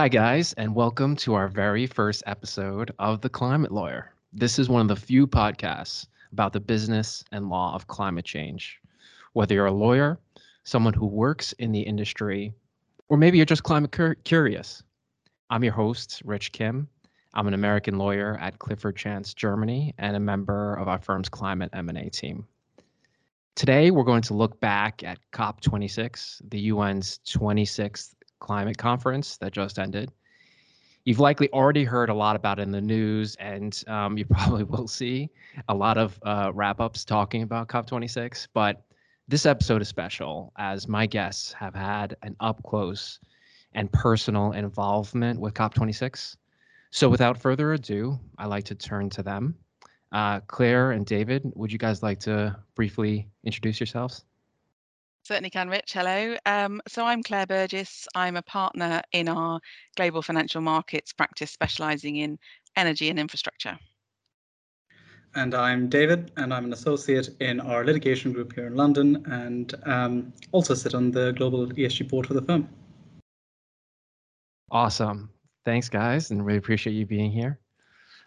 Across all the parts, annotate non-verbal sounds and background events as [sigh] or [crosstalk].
Hi, guys, and welcome to our very first episode of The Climate Lawyer. This is one of the few podcasts about the business and law of climate change. Whether you're a lawyer, someone who works in the industry, or maybe you're just climate cur- curious. I'm your host, Rich Kim. I'm an American lawyer at Clifford Chance, Germany, and a member of our firm's climate M&A team. Today, we're going to look back at COP26, the UN's 26th climate conference that just ended. You've likely already heard a lot about it in the news, and um, you [laughs] probably will see a lot of uh, wrap ups talking about COP26. But this episode is special as my guests have had an up close and personal involvement with COP26. So, without further ado, I like to turn to them. Uh, Clare and David, would you guys like to briefly introduce yourselves? Certainly can, Rich. Hello. Um, so I'm Clare Burgess. I'm a partner in our global financial markets practice, specialising in energy and infrastructure. And I'm David, and I'm an associate in our litigation group here in London, and um, also sit on the global ESG board for the firm. Awesome. Thanks, guys, and really appreciate you being here.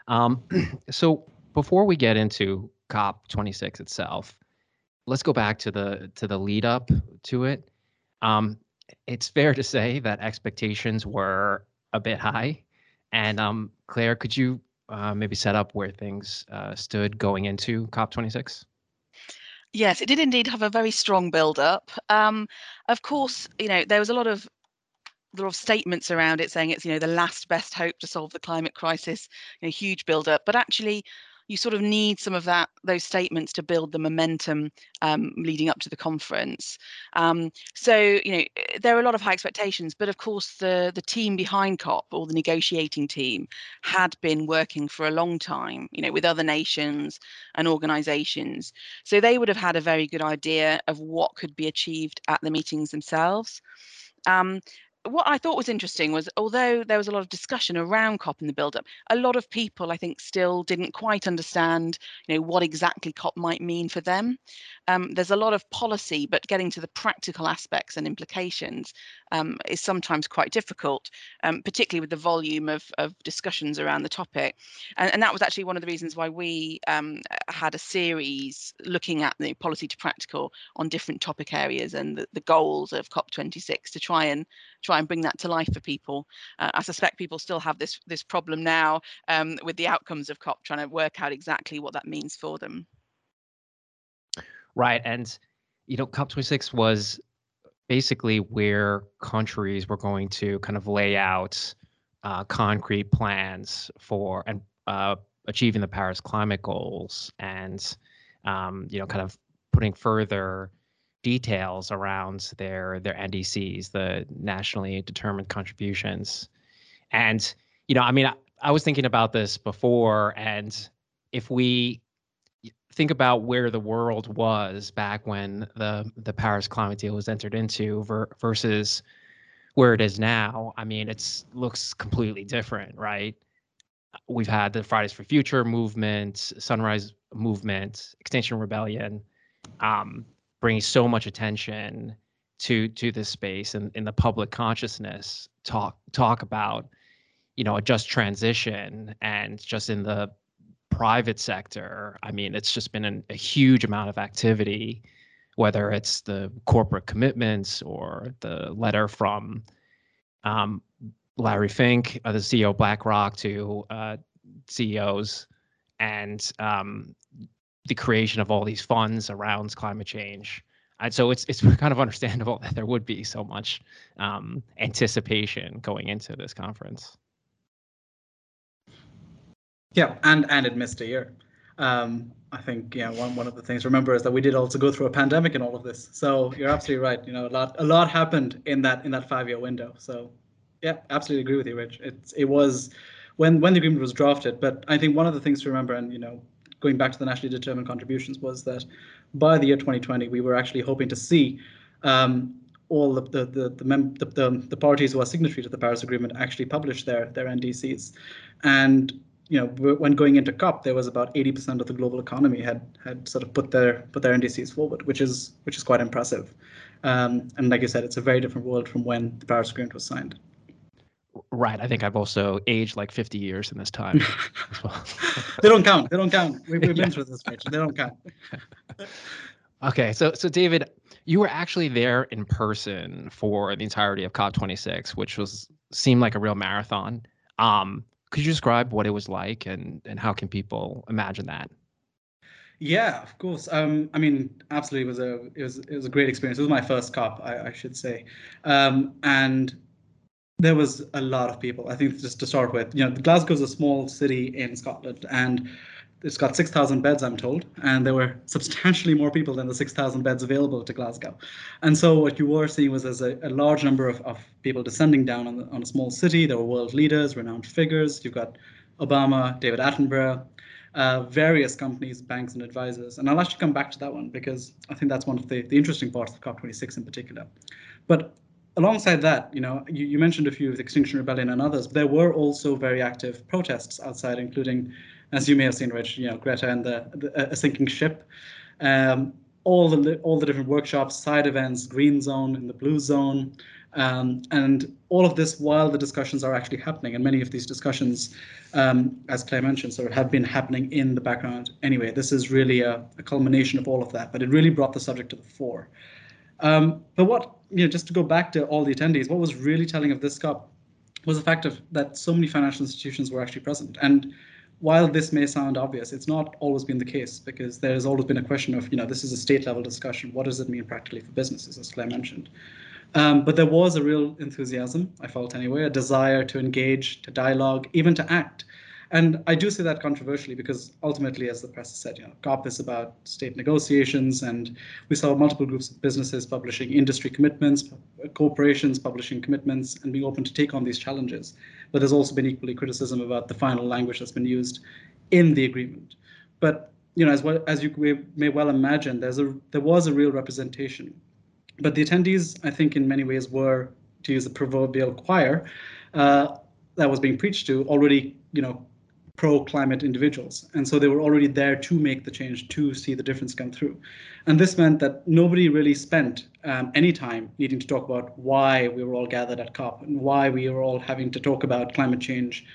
Um, [clears throat] so before we get into COP26 itself, let's go back to the to the lead up to it. Um, it's fair to say that expectations were a bit high. And um, Clare, could you uh, maybe set up where things uh, stood going into COP26? Yes, it did indeed have a very strong build up. Um, of course, you know, there was a lot of lot of statements around it saying it's you know the last best hope to solve the climate crisis you know, huge build up but actually you sort of need some of that those statements to build the momentum um, leading up to the conference. Um, so you know eh, there are a lot of high expectations, but of course the the team behind COP or the negotiating team had been working for a long time, you know, with other nations and organisations. So they would have had a very good idea of what could be achieved at the meetings themselves. Um, what I thought was interesting was although there was a lot of discussion around COP in the build-up, a lot of people I think still didn't quite understand, you know, what exactly COP might mean for them. Um, there's a lot of policy, but getting to the practical aspects and implications um, is sometimes quite difficult, um, particularly with the volume of, of discussions around the topic. And, and, that was actually one of the reasons why we um, had a series looking at the policy to practical on different topic areas and the, the goals of COP26 to try and try and bring that to life for people. Uh, I suspect people still have this this problem now um, with the outcomes of COP, trying to work out exactly what that means for them. Right, and you know, COP26 was basically where countries were going to kind of lay out uh, concrete plans for and uh, achieving the Paris climate goals, and um, you know, kind of putting further details around their their NDCs, the nationally determined contributions. And you know, I mean, I, I was thinking about this before, and if we think about where the world was back when the the Paris climate deal was entered into ver- versus where it is now, I mean, it looks completely different, right? We've had the Fridays for Future movement, Sunrise movement, Extinction Rebellion. Um, bringing so much attention to to this space and in the public consciousness talk talk about you know a just transition and just in the private sector. I mean it's just been an, a huge amount of activity whether it's the corporate commitments or the letter from um, larry fink uh, the ceo of blackrock to uh, ceos and um, the creation of all these funds around climate change. And so it's it's [laughs] kind of understandable that there would be so much um, anticipation going into this conference. Yeah, and and it missed a year. Um, I think yeah one one of the things remember is that we did also go through a pandemic in all of this. So you're absolutely right. You know a lot a lot happened in that in that five year window. So yeah, absolutely agree with you, Rich. It it was when when the agreement was drafted. But I think one of the things to remember, and you know going back to the nationally determined contributions was that by the year 2020 we were actually hoping to see um, all the the the the, mem- the the, the parties who are signatory to the Paris Agreement actually publish their their NDCs, and you know when going into COP there was about 80% of the global economy had had sort of put their put their NDCs forward, which is which is quite impressive. Um, and like I said, it's a very different world from when the Paris Agreement was signed. Right. I think I've also aged like 50 years in this time as well. [laughs] they don't count. They don't count. We've, we've Yeah. been through this, Rachel. They don't count. [laughs] Okay, so so David, you were actually there in person for the entirety of COP26, which was seemed like a real marathon. Um, could you describe what it was like and and how can people imagine that? Yeah, of course. Um, I mean, absolutely, it was a it was it was a great experience. It was my first COP, I, I should say, um, and there was a lot of people. I think just to start with, you know, Glasgow's a small city in Scotland, and it's got 6,000 beds, I'm told, and there were substantially more people than the 6,000 beds available to Glasgow. And so what you were seeing was as a, a large number of, of people descending down on, the, on a small city. There were world leaders, renowned figures. You've got Obama, David Attenborough, uh, various companies, banks, and advisors. And I'll actually come back to that one because I think that's one of the, the interesting parts of COP26 in particular. But alongside that, you know, you, you mentioned a few of the Extinction Rebellion and others. There were also very active protests outside, including, as you may have seen, Rich, you know, Greta and the, the a sinking ship. Um, all the all the different workshops, side events, green zone and the blue zone, um, and all of this while the discussions are actually happening. And many of these discussions, um, as Clare mentioned, sort of have been happening in the background anyway. This is really a, a culmination of all of that, but it really brought the subject to the fore. Um, but what, you know, just to go back to all the attendees, what was really telling of this COP was the fact of that so many financial institutions were actually present. And while this may sound obvious, it's not always been the case because there's always been a question of, you know, this is a state level discussion. What does it mean practically for businesses, as Clare mentioned? Um, but there was a real enthusiasm, I felt anyway, a desire to engage, to dialogue, even to act. And I do say that controversially because ultimately, as the press has said, you know, COP is about state negotiations, and we saw multiple groups of businesses publishing industry commitments, corporations publishing commitments, and being open to take on these challenges. But there's also been equally criticism about the final language that's been used in the agreement. But you know, as well as you may, well imagine, there's a there was a real representation. But the attendees, I think, in many ways were, to use the proverbial choir, uh, that was being preached to already, you know, pro-climate individuals, and so they were already there to make the change, to see the difference come through. And this meant that nobody really spent um, any time needing to talk about why we were all gathered at COP and why we were all having to talk about climate change.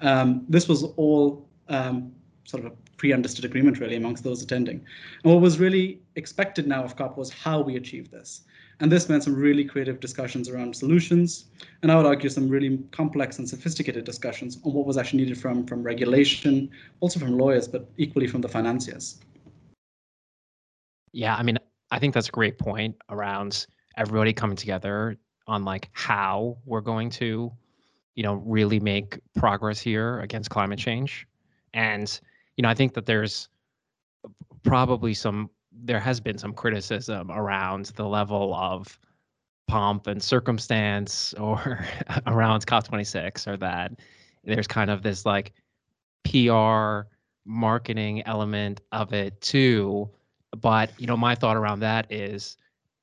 Um, this was all um, sort of a pre-understood agreement really amongst those attending. And what was really expected now of COP was how we achieve this. And this meant some really creative discussions around solutions, and I would argue some really complex and sophisticated discussions on what was actually needed from, from regulation, also from lawyers, but equally from the financiers. Yeah, I mean, I think that's a great point around everybody coming together on like how we're going to, you know, really make progress here against climate change. And, you know, I think that there's probably some there has been some criticism around the level of pomp and circumstance [laughs] or around COP26 or that there's kind of this like PR marketing element of it too. But, you know, my thought around that is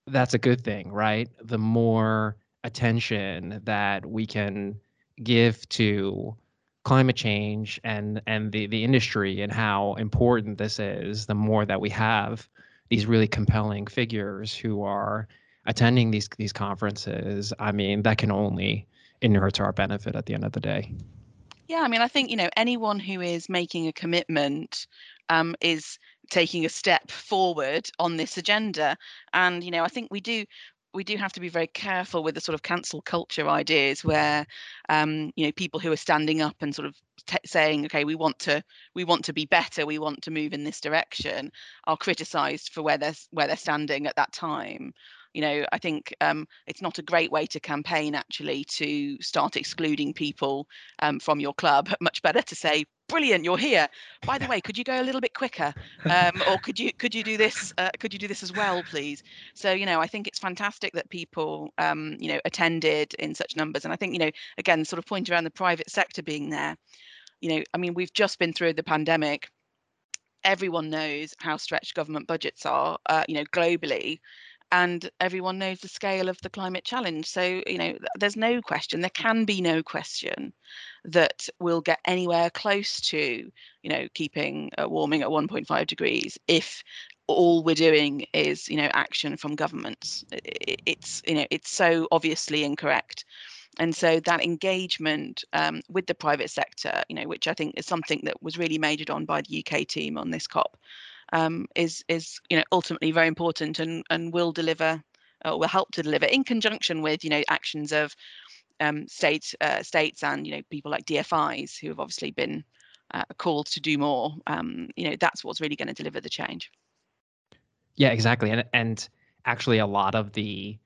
that's a good thing, right? The more attention that we can give to climate change and and the the industry and how important this is, the more that we have these really compelling figures who are attending these these conferences, I mean, that can only inure to our benefit at the end of the day. Yeah, I mean, I think you know anyone who is making a commitment um, is taking a step forward on this agenda, and you know, I think we do we do have to be very careful with the sort of cancel culture ideas where um, you know people who are standing up and sort of t- saying okay we want to we want to be better we want to move in this direction are criticized for where they're where they're standing at that time. You know i think um, it's not a great way to campaign actually to start excluding people um, from your club. [laughs] Much better to say brilliant you're here. By the way could you go a little bit quicker? Um, or could you could you do this uh, could you do this as well please? So you know i think it's fantastic that people um, you know attended in such numbers. And i think you know again sort of point around the private sector being there you know i mean we've just been through the pandemic. Everyone knows how stretched government budgets are uh, you know globally and everyone knows the scale of the climate challenge. So you know there's no question there can be no question that we'll get anywhere close to you know keeping uh, warming at 1.5 degrees if all we're doing is you know action from governments. It's you know it's so obviously incorrect and so that engagement um, with the private sector, you know, which I think is something that was really majored on by the UK team on this COP, um, is is you know ultimately very important and and will deliver uh, will help to deliver in conjunction with you know actions of um, uh, states and you know people like DFIs who have obviously been uh, called to do more. Um, you know that's what's really going to deliver the change. Yeah, exactly, and and actually a lot of the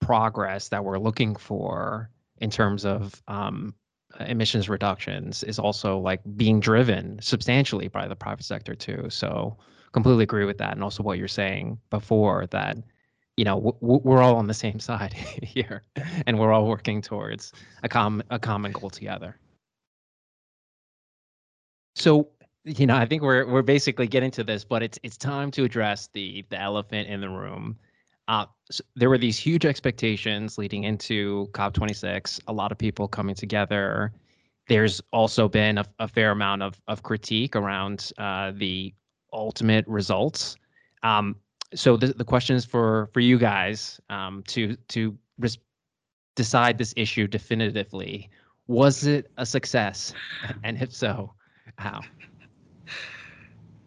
progress that we're looking for in terms of um, emissions reductions is also like being driven substantially by the private sector too. So completely agree with that, and also what you're saying before that you know w- we're all on the same [laughs] side here and we're all working towards a common a common goal together so you know i think we're we're basically getting to this but it's it's time to address the the elephant in the room uh, so there were these huge expectations leading into COP26, a lot of people coming together. There's also been a, a fair amount of, of critique around uh, the ultimate results. Um, so the, the question is for for you guys um, to to res- decide this issue definitively. Was it a success, and if so, how?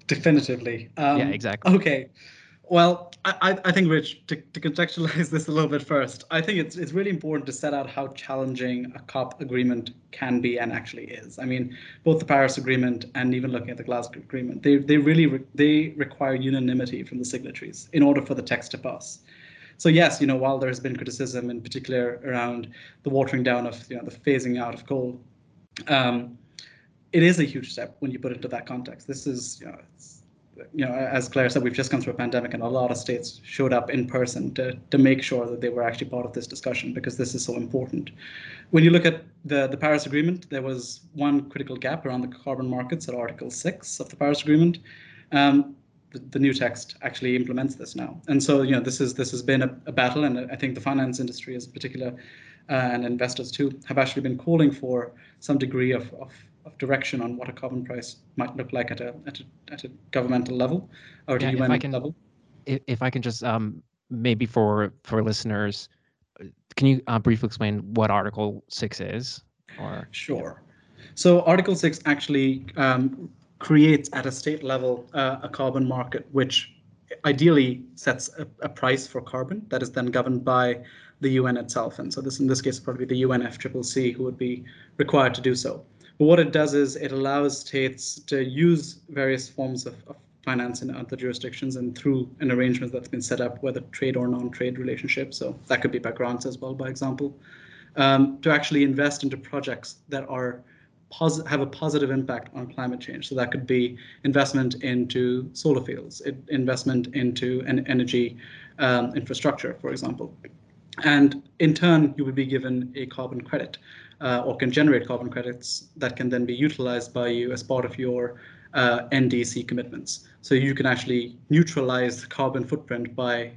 Definitively. Um, yeah, exactly. Okay. Well, I, I think, Rich, to, to contextualize [laughs] this a little bit first, I think it's it's really important to set out how challenging a COP agreement can be and actually is. I mean, both the Paris Agreement and even looking at the Glasgow Agreement, they they really re- they require unanimity from the signatories in order for the text to pass. So yes, you know, while there has been criticism in particular around the watering down of you know the phasing out of coal, um, it is a huge step when you put it into that context. This is you know you know, as Clare said, we've just come through a pandemic, and a lot of states showed up in person to to make sure that they were actually part of this discussion because this is so important. When you look at the the Paris Agreement, there was one critical gap around the carbon markets at Article Six of the Paris Agreement. Um, the, the, new text actually implements this now, and so you know this is this has been a, a battle, and I think the finance industry, in particular, uh, and investors too, have actually been calling for some degree of, of of direction on what a carbon price might look like at a at a, at a governmental level or at yeah, a UN can, level. If I can just um, maybe for for listeners, can you uh, briefly explain what Article Six is? Or sure. So Article Six actually um, creates at a state level uh, a carbon market, which ideally sets a, a, price for carbon that is then governed by the UN itself. And so this in this case probably the UNFCCC who would be required to do so. But what it does is it allows states to use various forms of, of finance in other jurisdictions and through an arrangement that's been set up, whether trade or non-trade relationship. So that could be by grants as well, by example, um, to actually invest into projects that are have a positive impact on climate change. So that could be investment into solar fields, investment into an energy um, infrastructure, for example. And in turn, you would be given a carbon credit uh, or can generate carbon credits that can then be utilized by you as part of your uh, NDC commitments. So you can actually neutralize the carbon footprint by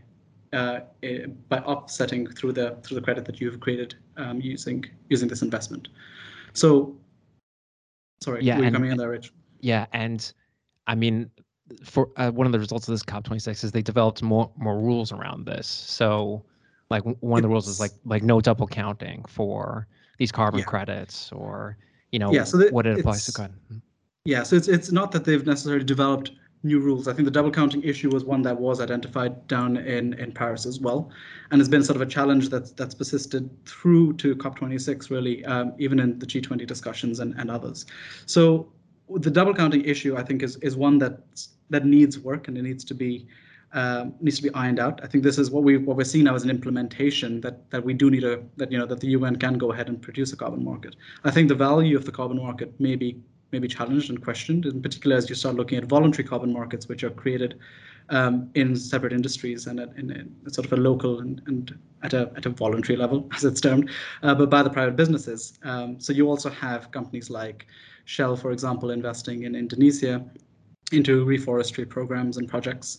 uh, eh, by offsetting through the through the credit that you've created um, using using this investment. So, sorry, yeah, and, coming in there, Rich. Yeah, and I mean, for uh, one of the results of this COP26 is they developed more more rules around this. So, like one of the rules is like like no double counting for these carbon yeah. credits or you know yeah, so the, what it applies to carbon. Yeah, so it's it's not that they've necessarily developed new rules. I think the double counting issue was one that was identified down in, in Paris as well, and has been sort of a challenge that's that's persisted through to COP26 really, um, even in the G20 discussions and, and others. So the double counting issue, I think, is is one that that needs work and it needs to be um, needs to be ironed out. I think this is what we what we're seeing now as an implementation that that we do need a that you know that the UN can go ahead and produce a carbon market. I think the value of the carbon market may be may be challenged and questioned, in particular as you start looking at voluntary carbon markets, which are created um, in separate industries and in, in, sort of a local and, and at a at a voluntary level, [laughs] as it's termed, uh, but by the private businesses. Um, so you also have companies like Shell, for example, investing in Indonesia into reforestry programs and projects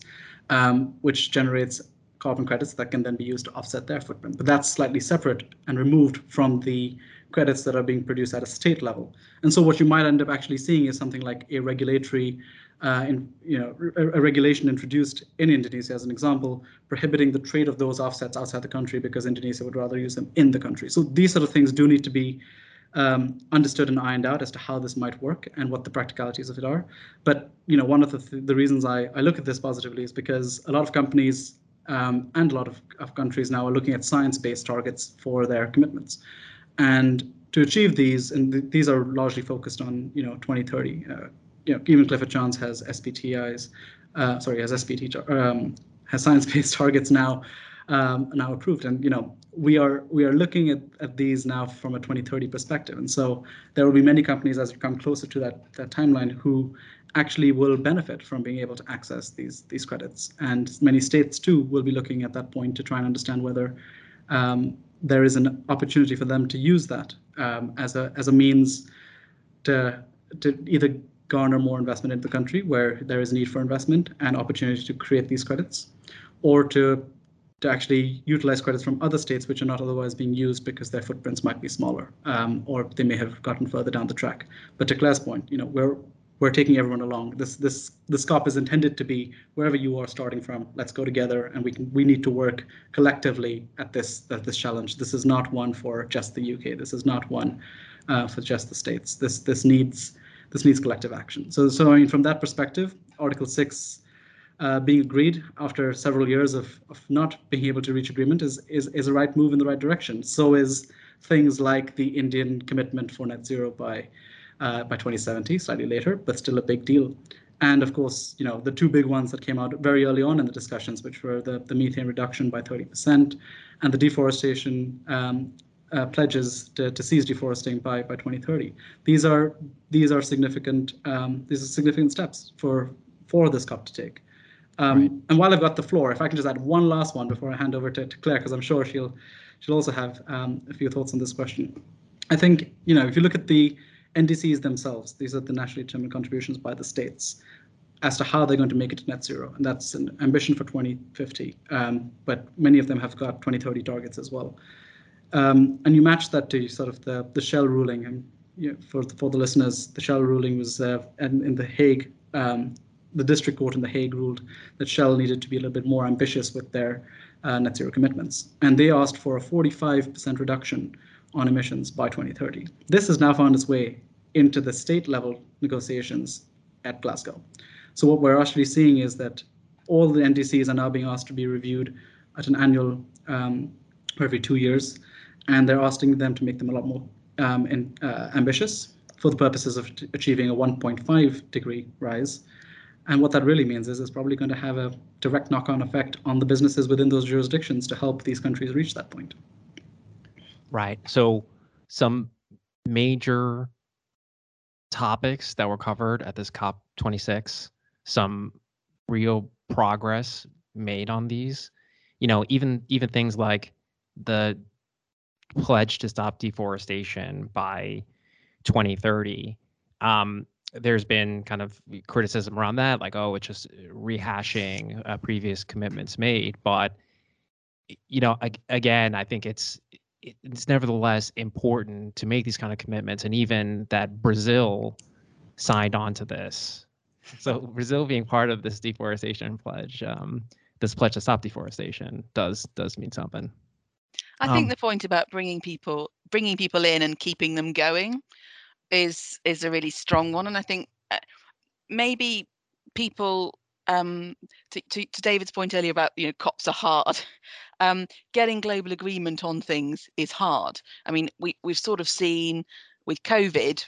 um, which generates carbon credits that can then be used to offset their footprint. But that's slightly separate and removed from the credits that are being produced at a state level. And so what you might end up actually seeing is something like a regulatory uh, in, you know, a, a, regulation introduced in Indonesia, as an example, prohibiting the trade of those offsets outside the country because Indonesia would rather use them in the country. So these sort of things do need to be um, understood and ironed out as to how this might work and what the practicalities of it are. But you know, one of the th the reasons I, I look at this positively is because a lot of companies um, and a lot of, of countries now are looking at science-based targets for their commitments, and to achieve these, and th these are largely focused on you know 2030. Uh, you know, even Clifford Chance has SBTIs, uh, sorry, has SBT um, has science-based [laughs] targets now um, now approved. And you know, we are we are looking at, at these now from a 2030 perspective. And so there will be many companies as we come closer to that that timeline who actually will benefit from being able to access these these credits. And many states too will be looking at that point to try and understand whether um, there is an opportunity for them to use that um, as a as a means to to either garner more investment into the country where there is a need for investment and opportunity to create these credits, or to to actually utilize credits from other states which are not otherwise being used because their footprints might be smaller um, or they may have gotten further down the track. But to Clare's point, you know, we're we're taking everyone along. This this this COP is intended to be wherever you are starting from. Let's go together, and we can we need to work collectively at this at this challenge. This is not one for just the UK. This is not one uh, for just the states. This this needs this needs collective action. So so I mean from that perspective, Article Six uh, being agreed after several years of, of not being able to reach agreement is, is, is a right move in the right direction. So is things like the Indian commitment for net zero by uh, by 2070, slightly later, but still a big deal. And of course, you know, the two big ones that came out very early on in the discussions, which were the, the methane reduction by 30% and the deforestation um, uh, pledges to, to cease deforesting by, by 2030. These are these are significant um, these are significant steps for for this COP to take. Um, right. And while I've got the floor, if I can just add one last one before I hand over to, to Clare, because I'm sure she'll she'll also have um, a few thoughts on this question. I think you know if you look at the NDCs themselves, these are the nationally determined contributions by the states as to how they're going to make it to net zero, and that's an ambition for 2050. Um, but many of them have got 2030 targets as well. Um, and you match that to sort of the the Shell ruling, and you know, for for the listeners, the Shell ruling was uh, in, in the Hague um, the district court in The Hague ruled that Shell needed to be a little bit more ambitious with their uh, net zero commitments. And they asked for a 45% reduction on emissions by 2030. This has now found its way into the state level negotiations at Glasgow. So what we're actually seeing is that all the NDCs are now being asked to be reviewed at an annual um, every two years, and they're asking them to make them a lot more um, in, uh, ambitious for the purposes of achieving a 1.5 degree rise and what that really means is it's probably going to have a direct knock-on effect on the businesses within those jurisdictions to help these countries reach that point. Right. So some major topics that were covered at this COP26, some real progress made on these. You know, even even things like the pledge to stop deforestation by 2030. Um, there's been kind of criticism around that, like, oh, it's just rehashing uh, previous commitments made. But you know, ag- again, I think it's it's nevertheless important to make these kind of commitments, and even that Brazil signed on to this. So Brazil being part of this deforestation pledge, um, this pledge to stop deforestation, does does mean something. I think um, the point about bringing people bringing people in and keeping them going is is a really strong one, and I think uh, maybe people um, to, to, to, David's point earlier about you know cops are hard. [laughs] Um, getting global agreement on things is hard. I mean, we we've sort of seen with COVID,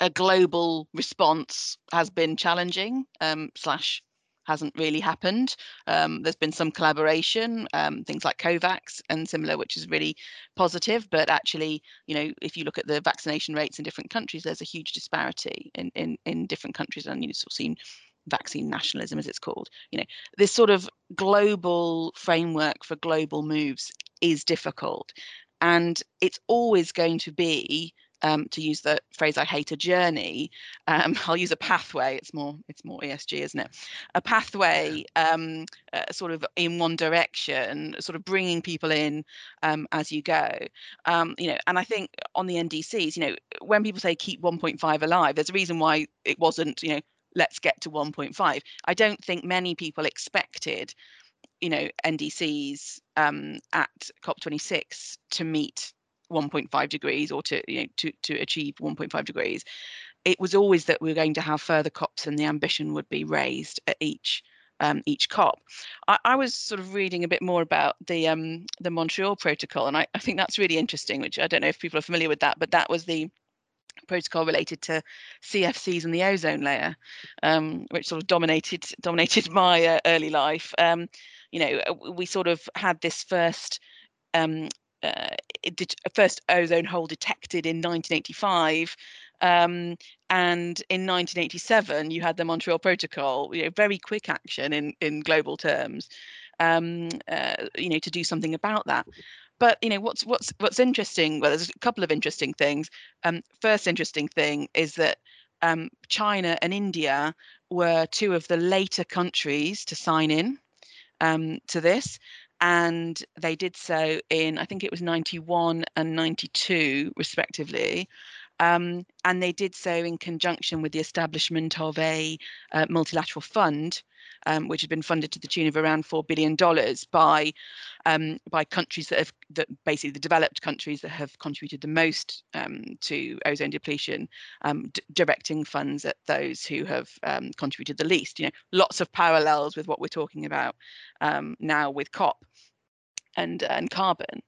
a global response has been challenging um, slash hasn't really happened. Um, there's been some collaboration, um, things like COVAX and similar, which is really positive. But actually, you know, if you look at the vaccination rates in different countries, there's a huge disparity in in, in different countries, and you've sort of seen vaccine nationalism, as it's called. You know, this sort of global framework for global moves is difficult, and it's always going to be um, to use the phrase I hate, a journey. Um, [laughs] I'll use a pathway. It's more it's more ESG, isn't it? A pathway, um, uh, sort of in one direction, sort of bringing people in um, as you go. Um, you know, and I think on the NDCs, you know, when people say keep 1.5 alive, there's a reason why it wasn't, you know, let's get to 1.5. I don't think many people expected, you know, NDCs um, at COP26 to meet 1.5 degrees or to you know to to achieve 1.5 degrees. It was always that we were going to have further COPs and the ambition would be raised at each um, each COP. I, I, was sort of reading a bit more about the um, the Montreal Protocol, and I, I think that's really interesting. Which I don't know if people are familiar with that, but that was the protocol related to CFCs and the ozone layer, um, which sort of dominated dominated [laughs] my uh, early life. Um, you know, uh, we sort of had this first um, uh, first ozone hole detected in 1985. Um, and in 1987, you had the Montreal Protocol, you know, very quick action in, in global terms, um, uh, you know, to do something about that. But you know what's what's what's interesting. Well, there's a couple of interesting things. Um, first interesting thing is that um, China and India were two of the later countries to sign in um, to this, and they did so in I think it was 91 and 92 respectively. Um, and they did so in conjunction with the establishment of a uh, multilateral fund, um, which had been funded to the tune of around four billion dollars by um, by countries that have that basically the developed countries that have contributed the most um, to ozone depletion, um, directing funds at those who have um, contributed the least. You know, lots of parallels with what we're talking about now with COP and and carbon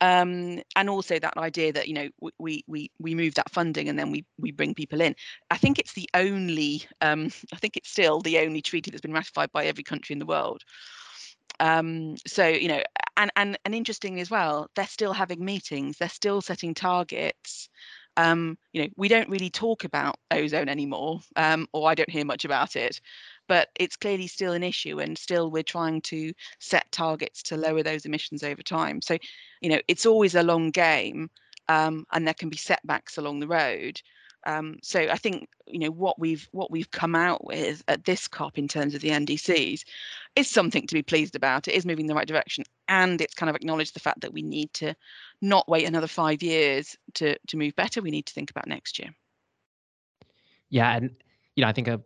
um, and also that idea that you know we we we move that funding and then we we bring people in. I think it's the only um, [laughs] I think it's still the only treaty that's been ratified by every country in the world. Um, so you know, and and and interestingly as well, they're still having meetings, they're still setting targets. Um, you know, we don't really talk about ozone anymore, um, or I don't hear much about it but it's clearly still an issue and still we're trying to set targets to lower those emissions over time so you know it's always a long game um, and there can be setbacks along the road um, so I think you know what we've what we've come out with at this COP in terms of the NDCs is something to be pleased about. It is moving in the right direction, and it's kind of acknowledged the fact that we need to not wait another five years to to move better. We need to think about next year. Yeah, and you know I think a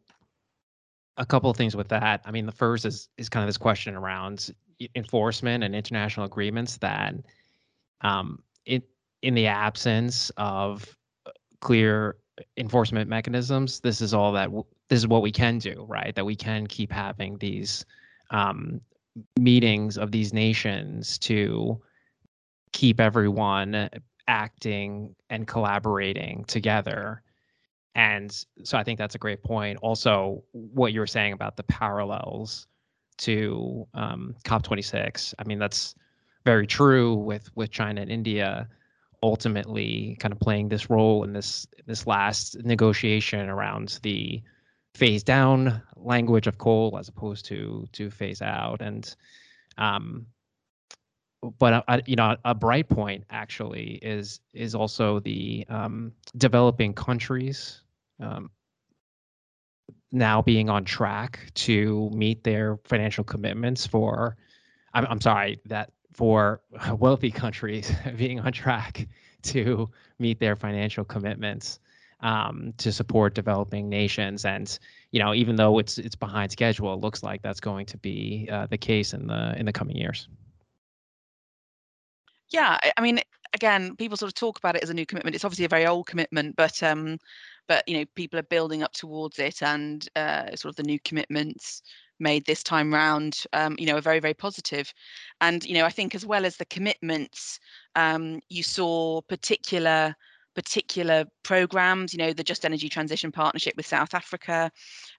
a couple of things with that. I mean, the first is is kind of this question around enforcement and international agreements that, um, in in the absence of uh, clear enforcement mechanisms, this is all that w- this is what we can do, right? That we can keep having these um, meetings of these nations to keep everyone acting and collaborating together and so I think that's a great point. Also, what you were saying about the parallels to um, COP26. I mean, that's very true with with China and India ultimately kind of playing this role in this this last negotiation around the phase down language of coal as opposed to to phase out and um but uh, you know a bright point actually is is also the um, developing countries um, now being on track to meet their financial commitments for I'm, I'm sorry that for [laughs] wealthy countries [laughs] being on track to meet their financial commitments um, to support developing nations. And you know even though it's it's behind schedule it looks like that's going to be uh, the case in the in the coming years yeah i mean again people sort of talk about it as a new commitment it's obviously a very old commitment but um but you know people are building up towards it and uh, sort of the new commitments made this time round um, you know are very very positive. and you know i think as well as the commitments um, you saw particular particular programs you know the just energy transition partnership with south africa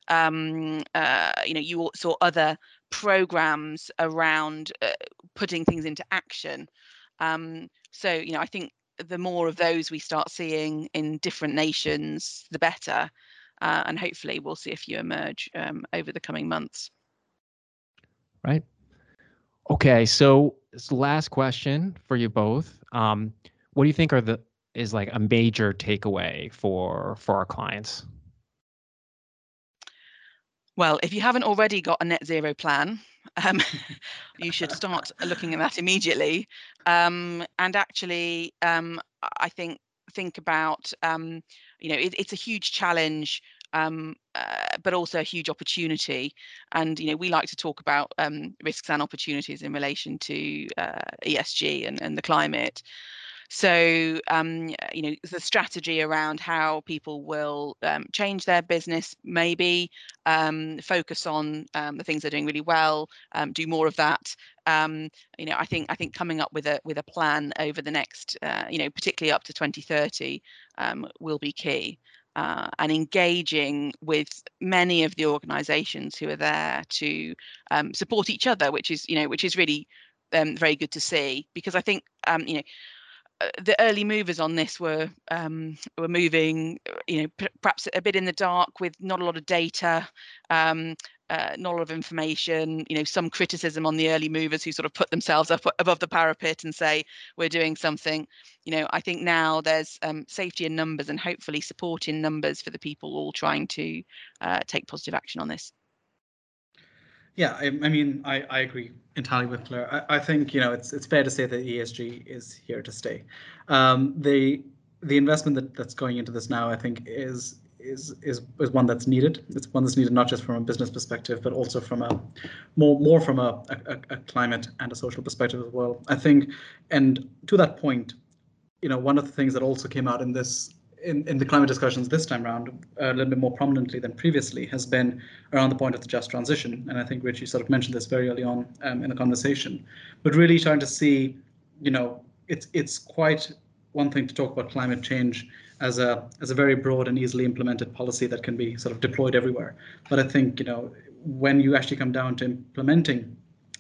um, uh, you know you saw other programs around uh, putting things into action um, so you know i think the more of those we start seeing in different nations, the better. Uh, and hopefully we'll see a few emerge um, over the coming months. Right. Okay, so last question for you both. Um, what do you think are the is like a major takeaway for for our clients? Well, if you haven't already got a net zero plan, um, [laughs] you should start looking at that immediately. Um, and actually, um, I think think about um, you know it, it's a huge challenge um, uh, but also a huge opportunity. And you know, we like to talk about um, risks and opportunities in relation to uh, ESG and, and the climate. So, um, you know, the strategy around how people will um, change their business, maybe um, focus on um, the things they're doing really well, um, do more of that. Um, you know, I think I think coming up with a with a plan over the next, uh, you know, particularly up to 2030, will be key. Uh, and engaging with many of the organisations who are there to support each other, which is you know which is really very good to see because I think you know the early movers on this were um, were moving, you know, p- perhaps a bit in the dark with not a lot of data, um, uh, not a lot of information. You know, some criticism on the early movers who sort of put themselves up above the parapet and say we're doing something. You know, I think now there's um, safety in numbers and hopefully support in numbers for the people all trying to uh, take positive action on this. Yeah, I, I mean, I, I agree entirely with Clare. I, I think you know it's it's fair to say that ESG is here to stay. Um, the the investment that, that's going into this now, I think, is is is is one that's needed. It's one that's needed not just from a business perspective, but also from a more more from a, a, a climate and a social perspective as well. I think, and to that point, you know, one of the things that also came out in this in, in the climate discussions this time around uh, a little bit more prominently than previously has been around the point of the just transition. And I think Richie sort of mentioned this very early on um, in the conversation, but really trying to see, you know, it's it's quite one thing to talk about climate change as a as a very broad and easily implemented policy that can be sort of deployed everywhere. But I think you know when you actually come down to implementing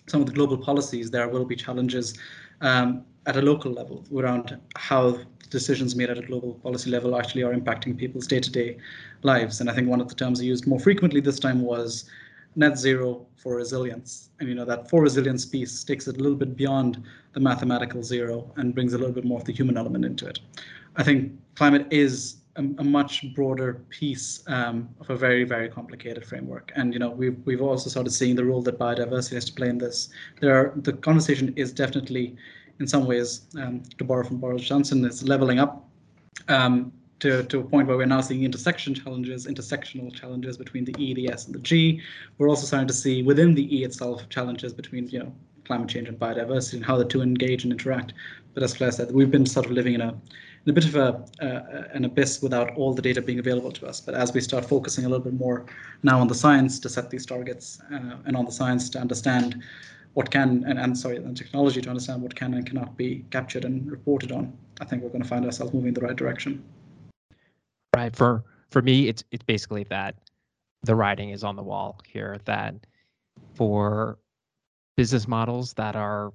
some of the global policies, there will be challenges um, at a local level around how decisions made at a global policy level actually are impacting people's day-to-day lives. And I think one of the terms used more frequently this time was net zero for resilience. And you know that for resilience piece takes it a little bit beyond the mathematical zero and brings a little bit more of the human element into it. I think climate is a, a much broader piece um, of a very, very complicated framework. And you know we've we've also started seeing the role that biodiversity has to play in this. There are the conversation is definitely in some ways, um, to borrow from Boris Johnson, is leveling up um, to, to a point where we're now seeing intersection challenges, intersectional challenges between the E, the S, and the G. We're also starting to see within the E itself challenges between, you know, climate change and biodiversity and how the two engage and interact. But as Clare said, we've been sort of living in a in a bit of a uh, an abyss without all the data being available to us. But as we start focusing a little bit more now on the science to set these targets uh, and on the science to understand what can and, and sorry, and technology to understand what can and cannot be captured and reported on, I think we're going to find ourselves moving in the right direction. Right. For for me, it's it's basically that the writing is on the wall here. That for business models that are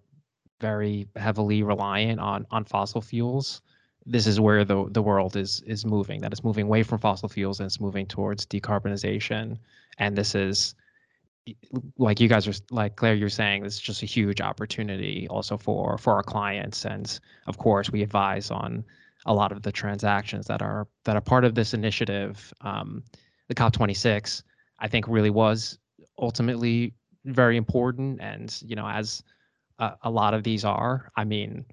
very heavily reliant on on fossil fuels, this is where the the world is is moving. That it's moving away from fossil fuels and it's moving towards decarbonization. And this is like you guys are like Clare, you're saying this is just a huge opportunity also for for our clients, and of course we advise on a lot of the transactions that are that are part of this initiative. Um, the COP26, I think, really was ultimately very important, and you know, as a, a lot of these are, I mean,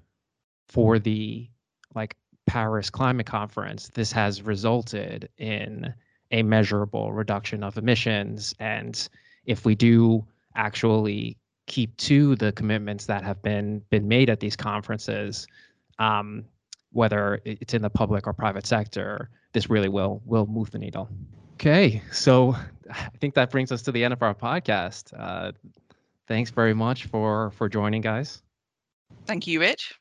for the like Paris Climate Conference, this has resulted in a measurable reduction of emissions. And if we do actually keep to the commitments that have been been made at these conferences, um, whether it's in the public or private sector, this really will will move the needle. Okay, so I think that brings us to the end of our podcast. Uh, thanks very much for for joining, guys. Thank you, Rich.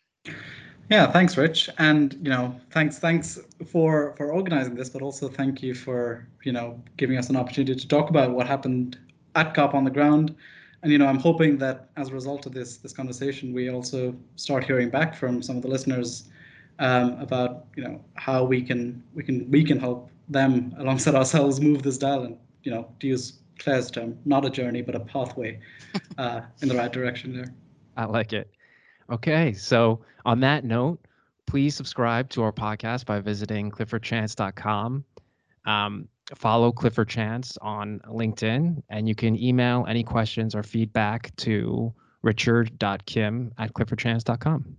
Yeah, thanks, Rich, and you know, thanks, thanks for for organizing this, but also thank you for you know giving us an opportunity to talk about what happened at COP on the ground. And you know, I'm hoping that as a result of this this conversation, we also start hearing back from some of the listeners um, about you know how we can we can we can help them [laughs] alongside ourselves move this dial and you know to use Clare's term, not a journey but a pathway [laughs] uh, in the right direction there. I like it. Okay, so on that note, please subscribe to our podcast by visiting cliffordchance.com. Um, follow Clifford Chance on LinkedIn, and you can email any questions or feedback to richard.kim at cliffordchance.com.